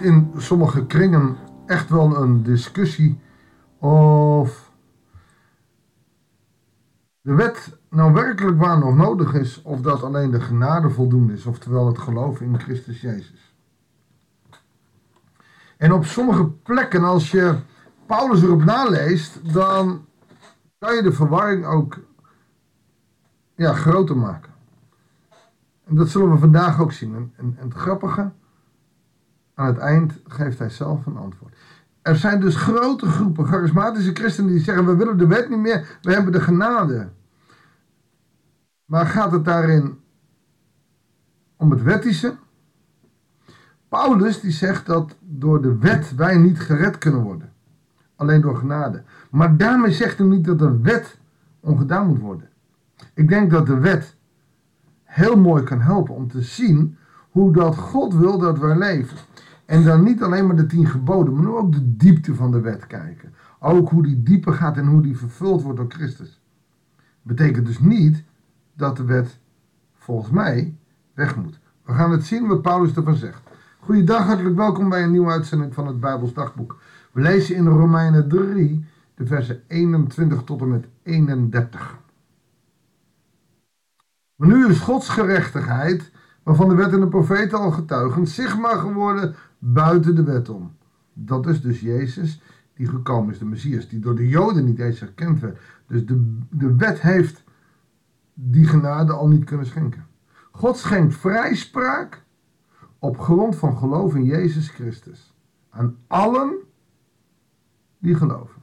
in sommige kringen echt wel een discussie of de wet nou werkelijk waar nog nodig is, of dat alleen de genade voldoende is, oftewel het geloof in Christus Jezus. En op sommige plekken, als je Paulus erop naleest, dan kan je de verwarring ook ja, groter maken. En dat zullen we vandaag ook zien. En, en, het grappige, aan het eind geeft hij zelf een antwoord. Er zijn dus grote groepen charismatische christenen die zeggen: We willen de wet niet meer, we hebben de genade. Maar gaat het daarin om het wettische? Paulus die zegt dat door de wet wij niet gered kunnen worden. Alleen door genade. Maar daarmee zegt hij niet dat de wet ongedaan moet worden. Ik denk dat de wet heel mooi kan helpen om te zien hoe dat God wil dat wij leven. En dan niet alleen maar de tien geboden, maar ook de diepte van de wet kijken. Ook hoe die dieper gaat en hoe die vervuld wordt door Christus. Betekent dus niet dat de wet volgens mij weg moet. We gaan het zien wat Paulus ervan zegt. Goeiedag, hartelijk welkom bij een nieuwe uitzending van het Bijbels Dagboek. We lezen in Romeinen 3, de versen 21 tot en met 31. Maar nu is Gods gerechtigheid, waarvan de wet en de profeten al getuigen, zichtbaar geworden buiten de wet om. Dat is dus Jezus, die gekomen is, de Messias, die door de Joden niet eens herkend werd. Dus de, de wet heeft die genade al niet kunnen schenken. God schenkt vrijspraak op grond van geloof in Jezus Christus. Aan allen die geloven.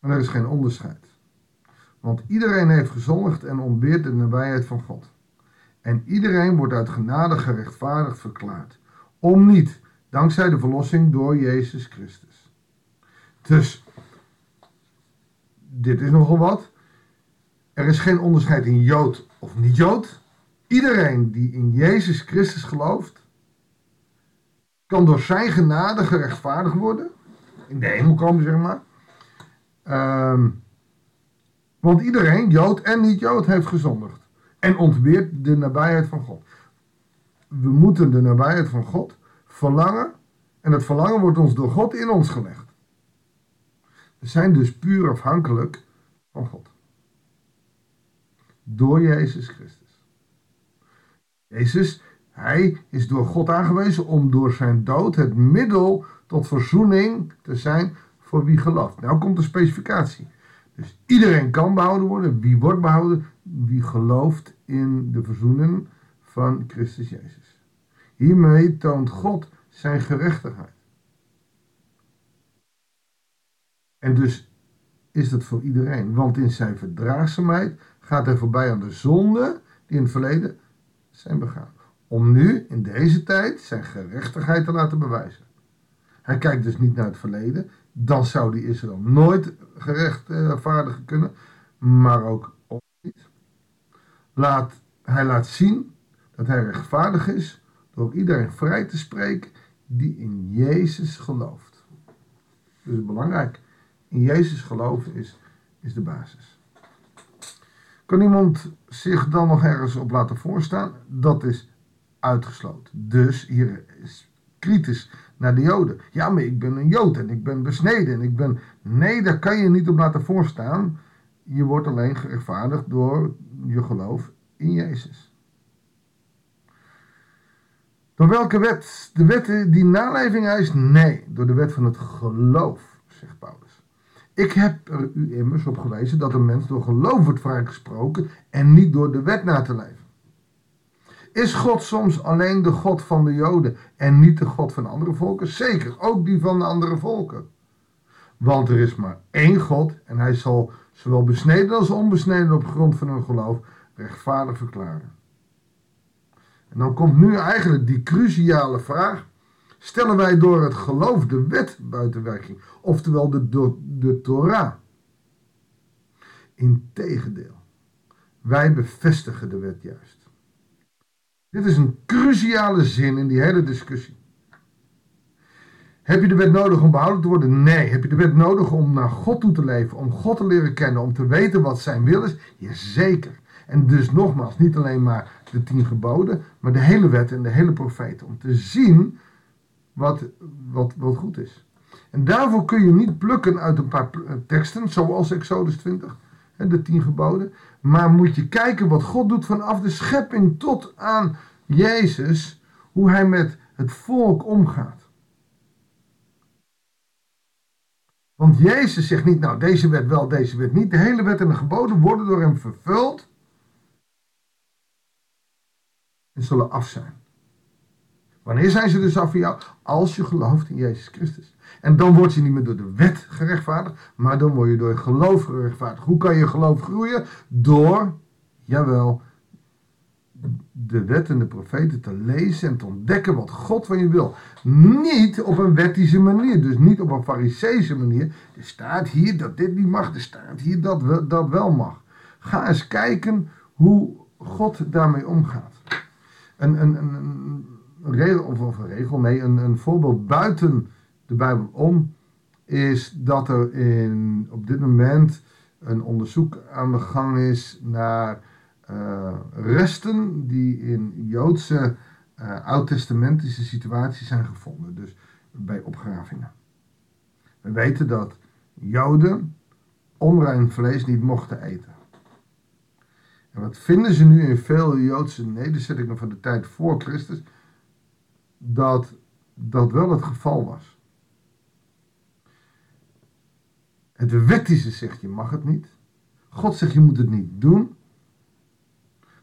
En er is geen onderscheid. Want iedereen heeft gezondigd en ontbeert de nabijheid van God. En iedereen wordt uit genade gerechtvaardigd verklaard. Om niet, dankzij de verlossing door Jezus Christus. Dus, dit is nogal wat. Er is geen onderscheid in Jood of niet Jood. Iedereen die in Jezus Christus gelooft, kan door zijn genade gerechtvaardigd worden. In de hemel komen, zeg maar. Ehm, want iedereen, Jood en niet-Jood, heeft gezondigd. En ontbeert de nabijheid van God. We moeten de nabijheid van God verlangen. En het verlangen wordt ons door God in ons gelegd. We zijn dus puur afhankelijk van God. Door Jezus Christus. Jezus, hij is door God aangewezen om door zijn dood het middel tot verzoening te zijn voor wie gelooft. Nou komt de specificatie. Dus iedereen kan behouden worden. Wie wordt behouden? Wie gelooft in de verzoening van Christus Jezus. Hiermee toont God zijn gerechtigheid. En dus is dat voor iedereen. Want in zijn verdraagzaamheid gaat hij voorbij aan de zonden die in het verleden zijn begaan. Om nu, in deze tijd, zijn gerechtigheid te laten bewijzen. Hij kijkt dus niet naar het verleden. Dan zou die Israël nooit gerechtvaardigen kunnen. Maar ook niet. Laat, hij laat zien dat hij rechtvaardig is door iedereen vrij te spreken die in Jezus gelooft. Dus belangrijk. In Jezus geloven is, is de basis. Kan iemand zich dan nog ergens op laten voorstaan? Dat is uitgesloten. Dus hier is kritisch naar de Joden. Ja, maar ik ben een Jood en ik ben besneden en ik ben. Nee, daar kan je niet op laten voorstaan. Je wordt alleen gerechtvaardigd door je geloof in Jezus. Door welke wet? De wet die naleving eist? Nee, door de wet van het geloof, zegt Paulus. Ik heb er u immers op gewezen dat een mens door geloof wordt vrijgesproken en niet door de wet na te leven. Is God soms alleen de God van de Joden en niet de God van andere volken? Zeker, ook die van de andere volken. Want er is maar één God en hij zal zowel besneden als onbesneden op grond van hun geloof rechtvaardig verklaren. En dan komt nu eigenlijk die cruciale vraag stellen wij door het geloof de wet buiten werking, oftewel de, de, de Torah. Integendeel, wij bevestigen de wet juist. Dit is een cruciale zin in die hele discussie. Heb je de wet nodig om behouden te worden? Nee. Heb je de wet nodig om naar God toe te leven, om God te leren kennen, om te weten wat zijn wil is? Jazeker. En dus nogmaals, niet alleen maar de tien geboden, maar de hele wet en de hele profeten. Om te zien wat, wat, wat goed is. En daarvoor kun je niet plukken uit een paar teksten, zoals Exodus 20, de tien geboden. Maar moet je kijken wat God doet vanaf de schepping tot aan Jezus, hoe hij met het volk omgaat. Want Jezus zegt niet, nou deze wet wel, deze wet niet. De hele wet en de geboden worden door hem vervuld en zullen af zijn. Wanneer zijn ze dus af van jou? Als je gelooft in Jezus Christus. En dan word je niet meer door de wet gerechtvaardigd, maar dan word je door je geloof gerechtvaardigd. Hoe kan je geloof groeien? Door, jawel, de wet en de profeten te lezen en te ontdekken wat God van je wil. Niet op een wettische manier, dus niet op een fariseese manier. Er staat hier dat dit niet mag, er staat hier dat dat wel mag. Ga eens kijken hoe God daarmee omgaat. Een, een, regel, of, of, een regel, nee, een, een voorbeeld buiten de Bijbel om, is dat er in, op dit moment een onderzoek aan de gang is naar uh, resten die in Joodse uh, oud-testamentische situaties zijn gevonden, dus bij opgravingen. We weten dat Joden onrein vlees niet mochten eten. En wat vinden ze nu in veel Joodse nederzettingen van de tijd voor Christus? Dat dat wel het geval was. Het wettische zegt je mag het niet. God zegt je moet het niet doen.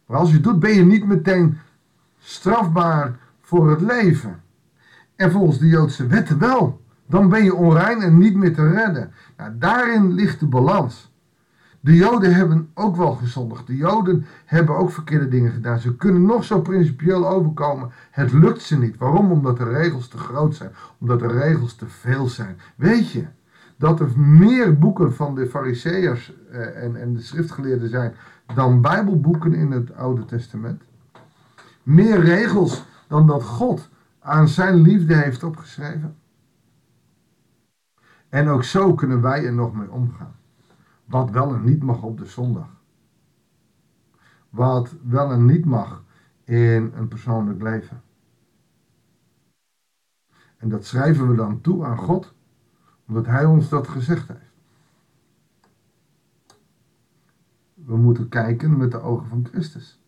Maar als je doet ben je niet meteen strafbaar voor het leven. En volgens de Joodse wetten wel. Dan ben je onrein en niet meer te redden. Nou, daarin ligt de balans. De Joden hebben ook wel gezondigd. De Joden hebben ook verkeerde dingen gedaan. Ze kunnen nog zo principieel overkomen. Het lukt ze niet. Waarom? Omdat de regels te groot zijn. Omdat de regels te veel zijn. Weet je dat er meer boeken van de Fariseërs eh, en, en de schriftgeleerden zijn dan Bijbelboeken in het Oude Testament? Meer regels dan dat God aan zijn liefde heeft opgeschreven? En ook zo kunnen wij er nog mee omgaan. Wat wel en niet mag op de zondag. Wat wel en niet mag in een persoonlijk leven. En dat schrijven we dan toe aan God, omdat Hij ons dat gezegd heeft. We moeten kijken met de ogen van Christus.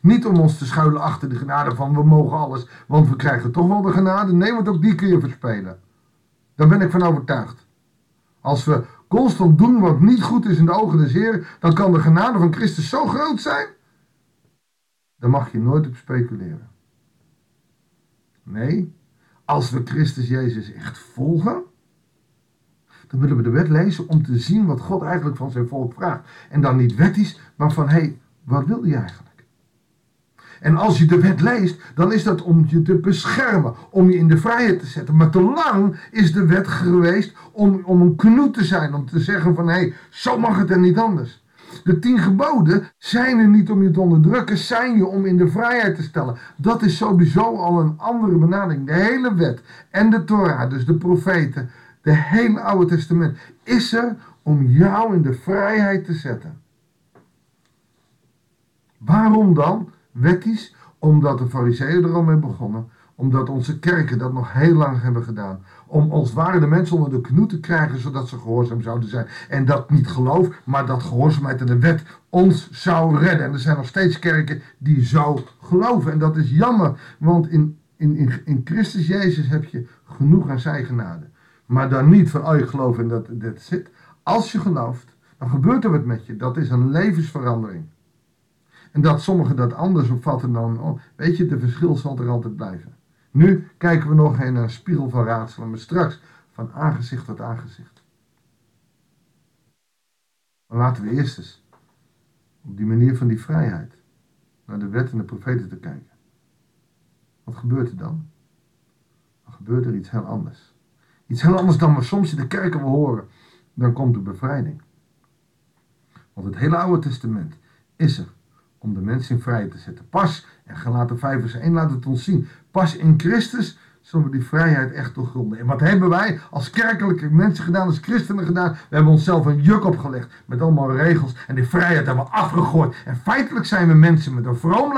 Niet om ons te schuilen achter de genade van we mogen alles, want we krijgen toch wel de genade. Nee, want ook die kun je verspelen. Daar ben ik van overtuigd. Als we constant doen wat niet goed is in de ogen des Heer, dan kan de genade van Christus zo groot zijn. Daar mag je nooit op speculeren. Nee, als we Christus Jezus echt volgen, dan willen we de wet lezen om te zien wat God eigenlijk van zijn volk vraagt. En dan niet wettisch, maar van hé, hey, wat wil hij eigenlijk? En als je de wet leest, dan is dat om je te beschermen, om je in de vrijheid te zetten. Maar te lang is de wet geweest om, om een knoet te zijn, om te zeggen van hé, hey, zo mag het en niet anders. De tien geboden zijn er niet om je te onderdrukken, zijn je om in de vrijheid te stellen. Dat is sowieso al een andere benadering. De hele wet en de Torah, dus de profeten, de hele Oude Testament, is er om jou in de vrijheid te zetten. Waarom dan? Wettisch, omdat de fariseeën er al mee begonnen, omdat onze kerken dat nog heel lang hebben gedaan. Om als ware de mensen onder de knoe te krijgen, zodat ze gehoorzaam zouden zijn. En dat niet geloof, maar dat gehoorzaamheid aan de wet ons zou redden. En er zijn nog steeds kerken die zo geloven. En dat is jammer, want in, in, in, in Christus Jezus heb je genoeg aan zijn genade. Maar dan niet van, oh je gelooft en dat, dat zit. Als je gelooft, dan gebeurt er wat met je. Dat is een levensverandering. En dat sommigen dat anders opvatten dan, oh, weet je, de verschil zal er altijd blijven. Nu kijken we nog in een spiegel van raadselen, maar straks van aangezicht tot aangezicht. Maar laten we eerst eens op die manier van die vrijheid naar de wet en de profeten te kijken. Wat gebeurt er dan? Dan gebeurt er iets heel anders. Iets heel anders dan we soms in de kerken we horen. Dan komt de bevrijding. Want het hele Oude Testament is er om de mens in vrijheid te zetten. Pas, en Galaten 5 vers 1 laat het ons zien, pas in Christus zullen we die vrijheid echt doorgronden. En wat hebben wij als kerkelijke mensen gedaan, als christenen gedaan? We hebben onszelf een juk opgelegd met allemaal regels en die vrijheid hebben we afgegooid. En feitelijk zijn we mensen met een vroom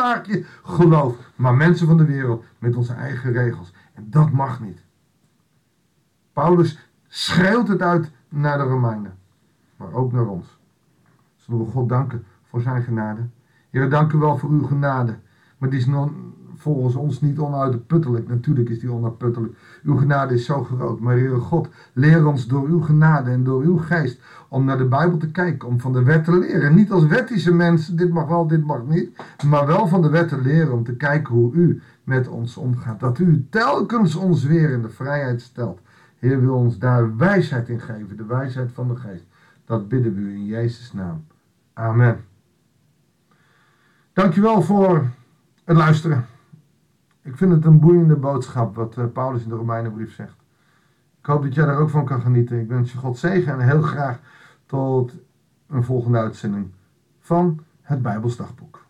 geloof, maar mensen van de wereld met onze eigen regels. En dat mag niet. Paulus schreeuwt het uit naar de Romeinen, maar ook naar ons. Zullen we God danken voor zijn genade? Heer, dank u wel voor uw genade. Maar die is volgens ons niet onuitputtelijk. Natuurlijk is die onuitputtelijk. Uw genade is zo groot. Maar Heere God, leer ons door uw genade en door uw geest om naar de Bijbel te kijken, om van de wet te leren. Niet als wettische mensen, dit mag wel, dit mag niet, maar wel van de wet te leren om te kijken hoe u met ons omgaat. Dat u telkens ons weer in de vrijheid stelt. Heer wil ons daar wijsheid in geven, de wijsheid van de geest. Dat bidden we u in Jezus' naam. Amen. Dankjewel voor het luisteren. Ik vind het een boeiende boodschap wat eh, Paulus in de Romeinenbrief zegt. Ik hoop dat jij daar ook van kan genieten. Ik wens je God zegen en heel graag tot een volgende uitzending van het Bijbelsdagboek.